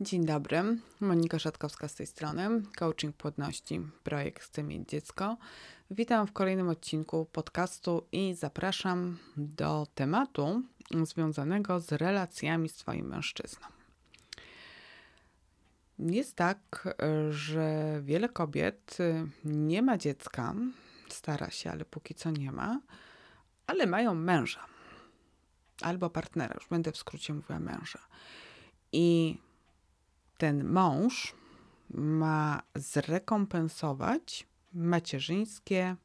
Dzień dobry, Monika Szatkowska z tej strony, Coaching Płodności, projekt Chcę mieć dziecko. Witam w kolejnym odcinku podcastu i zapraszam do tematu związanego z relacjami z Twoim mężczyzną. Jest tak, że wiele kobiet nie ma dziecka, stara się, ale póki co nie ma, ale mają męża albo partnera, już będę w skrócie mówiła męża. I ten mąż ma zrekompensować macierzyńskie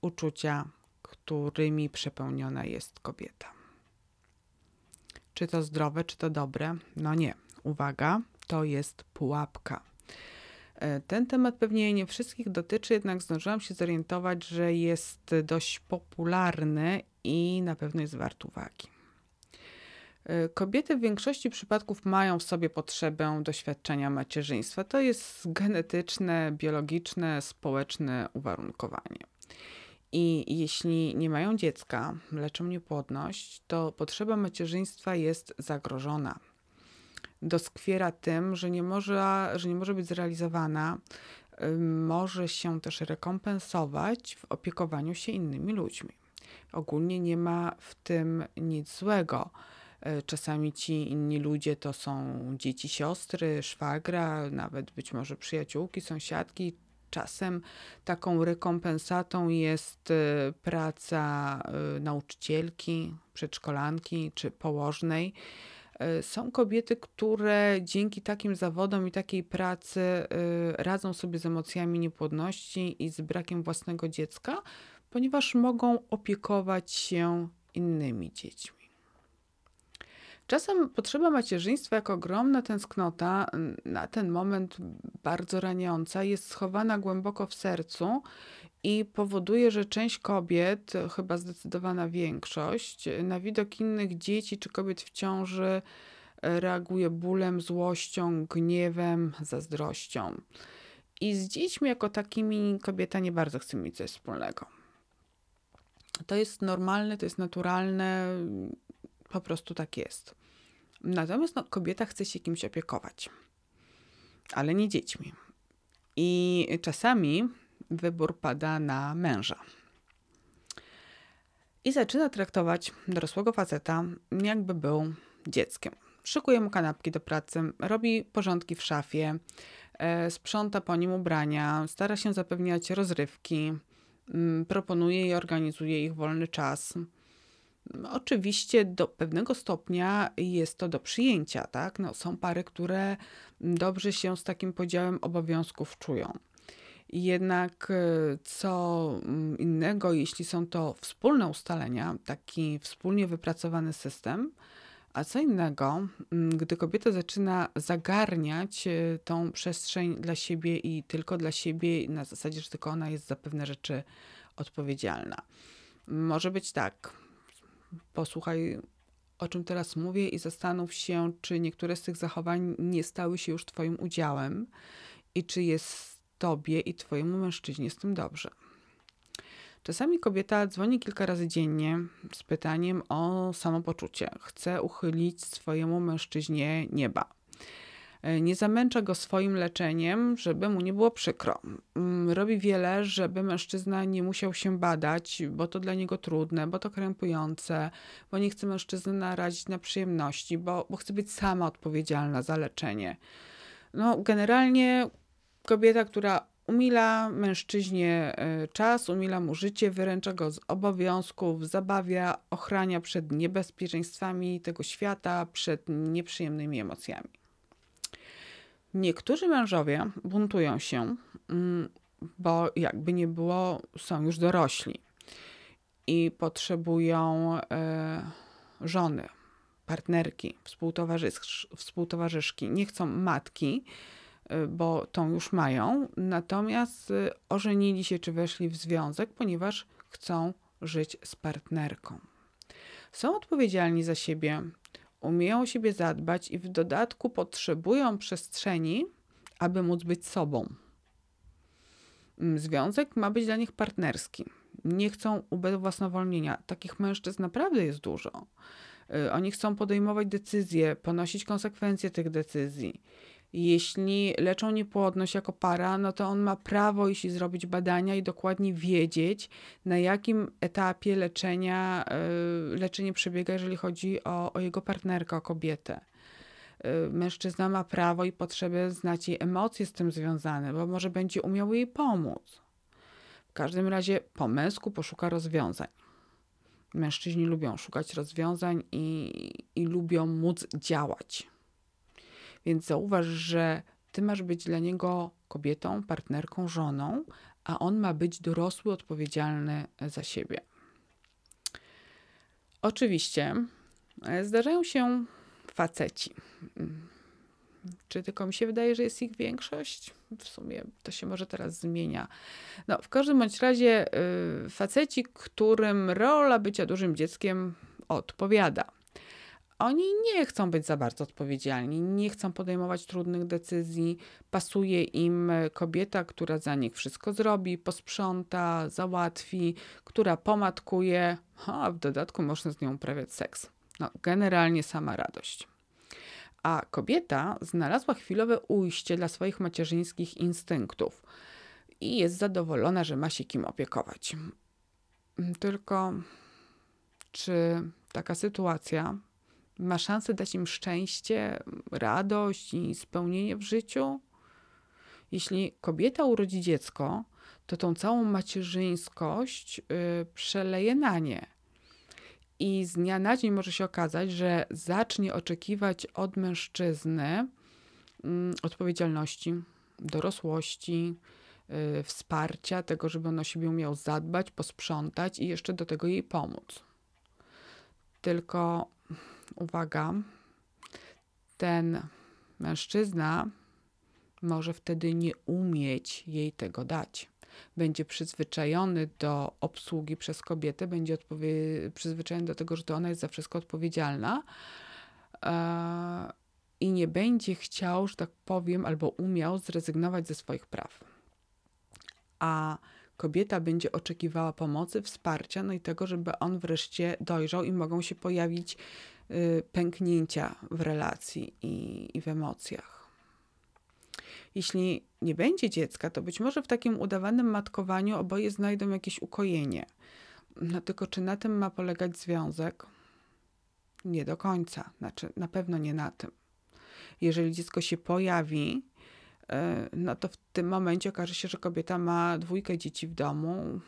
uczucia, którymi przepełniona jest kobieta. Czy to zdrowe, czy to dobre? No nie. Uwaga, to jest pułapka. E, ten temat pewnie nie wszystkich dotyczy, jednak zdążyłam się zorientować, że jest dość popularny i na pewno jest wart uwagi. E, kobiety w większości przypadków mają w sobie potrzebę doświadczenia macierzyństwa. To jest genetyczne, biologiczne, społeczne uwarunkowanie. I jeśli nie mają dziecka, leczą niepłodność, to potrzeba macierzyństwa jest zagrożona. Doskwiera tym, że nie może, że nie może być zrealizowana, może się też rekompensować w opiekowaniu się innymi ludźmi. Ogólnie nie ma w tym nic złego czasami ci inni ludzie to są dzieci siostry, szwagra, nawet być może przyjaciółki, sąsiadki. Czasem taką rekompensatą jest e, praca e, nauczycielki, przedszkolanki czy położnej. Są kobiety, które dzięki takim zawodom i takiej pracy radzą sobie z emocjami niepłodności i z brakiem własnego dziecka, ponieważ mogą opiekować się innymi dziećmi. Czasem potrzeba macierzyństwa jako ogromna tęsknota na ten moment bardzo raniąca jest schowana głęboko w sercu i powoduje, że część kobiet, chyba zdecydowana większość, na widok innych dzieci czy kobiet w ciąży reaguje bólem, złością, gniewem, zazdrością. I z dziećmi jako takimi kobieta nie bardzo chce mieć coś wspólnego. To jest normalne, to jest naturalne, po prostu tak jest. Natomiast no, kobieta chce się kimś opiekować, ale nie dziećmi. I czasami wybór pada na męża. I zaczyna traktować dorosłego faceta, jakby był dzieckiem. Szykuje mu kanapki do pracy, robi porządki w szafie, e, sprząta po nim ubrania, stara się zapewniać rozrywki, proponuje i organizuje ich wolny czas Oczywiście do pewnego stopnia jest to do przyjęcia, tak? No, są pary, które dobrze się z takim podziałem obowiązków czują. Jednak e, co mm, innego, jeśli są to wspólne ustalenia, taki wspólnie wypracowany system, a co innego, mm, gdy kobieta zaczyna zagarniać e, tą przestrzeń dla siebie i tylko dla siebie, na zasadzie, że tylko ona jest za pewne rzeczy odpowiedzialna. Może być tak, posłuchaj, o czym teraz mówię, i zastanów się, czy niektóre z tych zachowań nie stały się już Twoim udziałem i czy jest Tobie i Twojemu mężczyźnie z tym dobrze. Czasami kobieta dzwoni kilka razy dziennie z pytaniem o samopoczucie. Chce uchylić swojemu mężczyźnie nieba. E, nie zamęcza go swoim leczeniem, żeby mu nie było przykro. Robi wiele, żeby mężczyzna nie musiał się badać, bo to dla niego trudne, bo to krępujące, bo nie chce mężczyzny narazić na przyjemności, bo, bo chce być sama odpowiedzialna za leczenie. No, generalnie kobieta, która umila mężczyźnie e, czas, umila mu życie, wyręcza go z obowiązków, zabawia, ochrania przed niebezpieczeństwami tego świata, przed nieprzyjemnymi emocjami. Niektórzy mężowie buntują się, mm, bo jakby nie było, są już dorośli i potrzebują e, żony, partnerki, współtowarzysz, współtowarzyszki. Nie chcą matki, e, bo tą już mają, natomiast e, ożenili się czy weszli w związek, ponieważ chcą żyć z partnerką. Są odpowiedzialni za siebie, umieją o siebie zadbać i w dodatku potrzebują przestrzeni, aby móc być sobą. Mm, związek ma być dla nich partnerski. Nie chcą ubezwłasnowolnienia. Takich mężczyzn naprawdę jest dużo. Y, oni chcą podejmować decyzje, ponosić konsekwencje tych decyzji. Jeśli leczą niepłodność jako para, no to on ma prawo iść i zrobić badania i dokładnie wiedzieć, na jakim etapie leczenia y, leczenie przebiega, jeżeli chodzi o, o jego partnerkę, o kobietę. Y, mężczyzna ma prawo i potrzebę znać jej emocje z tym związane, bo może będzie umiał jej pomóc. W każdym razie po męsku poszuka rozwiązań. Mężczyźni lubią szukać rozwiązań i, i lubią móc działać. Więc zauważ, że ty masz być dla niego kobietą, partnerką, żoną, a on ma być dorosły, odpowiedzialny za siebie. Oczywiście e, zdarzają się faceci. Czy tylko mi się wydaje, że jest ich większość? W sumie to się może teraz zmienia. No, w każdym bądź razie yy, faceci, którym rola bycia dużym dzieckiem odpowiada. Oni nie chcą być za bardzo odpowiedzialni, nie chcą podejmować trudnych decyzji. Pasuje im kobieta, która za nich wszystko zrobi, posprząta, załatwi, która pomatkuje, a w dodatku można z nią uprawiać seks. No, generalnie sama radość. A kobieta znalazła chwilowe ujście dla swoich macierzyńskich instynktów i jest zadowolona, że ma się kim opiekować. Tylko czy taka sytuacja ma szansę dać im szczęście, radość i spełnienie w życiu? Jeśli kobieta urodzi dziecko, to tą całą macierzyńskość yy, przeleje na nie i z dnia na dzień może się okazać, że zacznie oczekiwać od mężczyzny mm, odpowiedzialności, dorosłości, y, wsparcia, tego, żeby on o siebie umiał zadbać, posprzątać i jeszcze do tego jej pomóc. Tylko uwaga, ten mężczyzna może wtedy nie umieć jej tego dać będzie przyzwyczajony do obsługi przez kobietę, będzie przyzwyczajony do tego, że to ona jest za wszystko odpowiedzialna e, i nie będzie chciał, że tak powiem, albo umiał zrezygnować ze swoich praw. A kobieta będzie oczekiwała pomocy, wsparcia, no i tego, żeby on wreszcie dojrzał i mogą się pojawić y, pęknięcia w relacji i, i w emocjach. Jeśli nie będzie dziecka, to być może w takim udawanym matkowaniu oboje znajdą jakieś ukojenie. No tylko czy na tym ma polegać związek? Nie do końca. Znaczy, na pewno nie na tym. Jeżeli dziecko się pojawi, e, no to w tym momencie okaże się, że kobieta ma dwójkę dzieci w domu,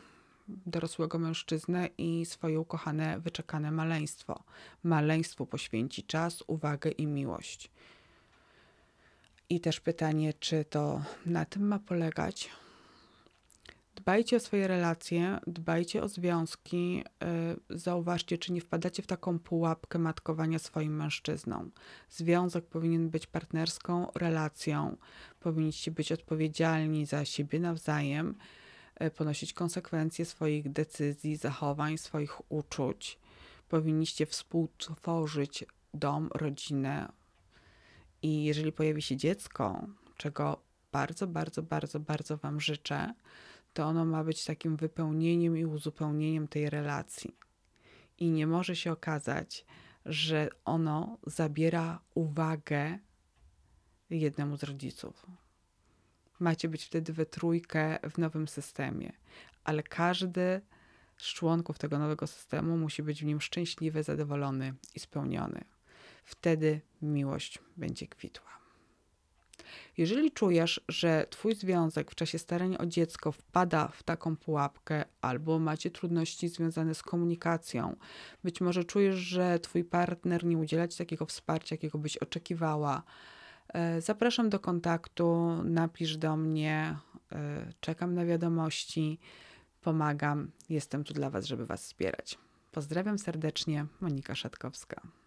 dorosłego mężczyznę i swoje ukochane, wyczekane maleństwo. Maleństwu poświęci czas, uwagę i miłość. I też pytanie, czy to na tym ma polegać? Dbajcie o swoje relacje, dbajcie o związki. Y, zauważcie, czy nie wpadacie w taką pułapkę matkowania swoim mężczyzną. Związek powinien być partnerską relacją. Powinniście być odpowiedzialni za siebie nawzajem, y, ponosić konsekwencje swoich decyzji, zachowań, swoich uczuć. Powinniście współtworzyć dom, rodzinę, i jeżeli pojawi się dziecko, czego bardzo, bardzo, bardzo, bardzo Wam życzę, to ono ma być takim wypełnieniem i uzupełnieniem tej relacji. I nie może się okazać, że ono zabiera uwagę jednemu z rodziców. Macie być wtedy we trójkę w nowym systemie, ale każdy z członków tego nowego systemu musi być w nim szczęśliwy, zadowolony i spełniony wtedy miłość będzie kwitła. Jeżeli czujesz, że Twój związek w czasie starania o dziecko wpada w taką pułapkę, albo macie trudności związane z komunikacją, być może czujesz, że Twój partner nie udziela Ci takiego wsparcia, jakiego byś oczekiwała, e, zapraszam do kontaktu, napisz do mnie, e, czekam na wiadomości, pomagam, jestem tu dla Was, żeby Was wspierać. Pozdrawiam serdecznie, Monika Szatkowska.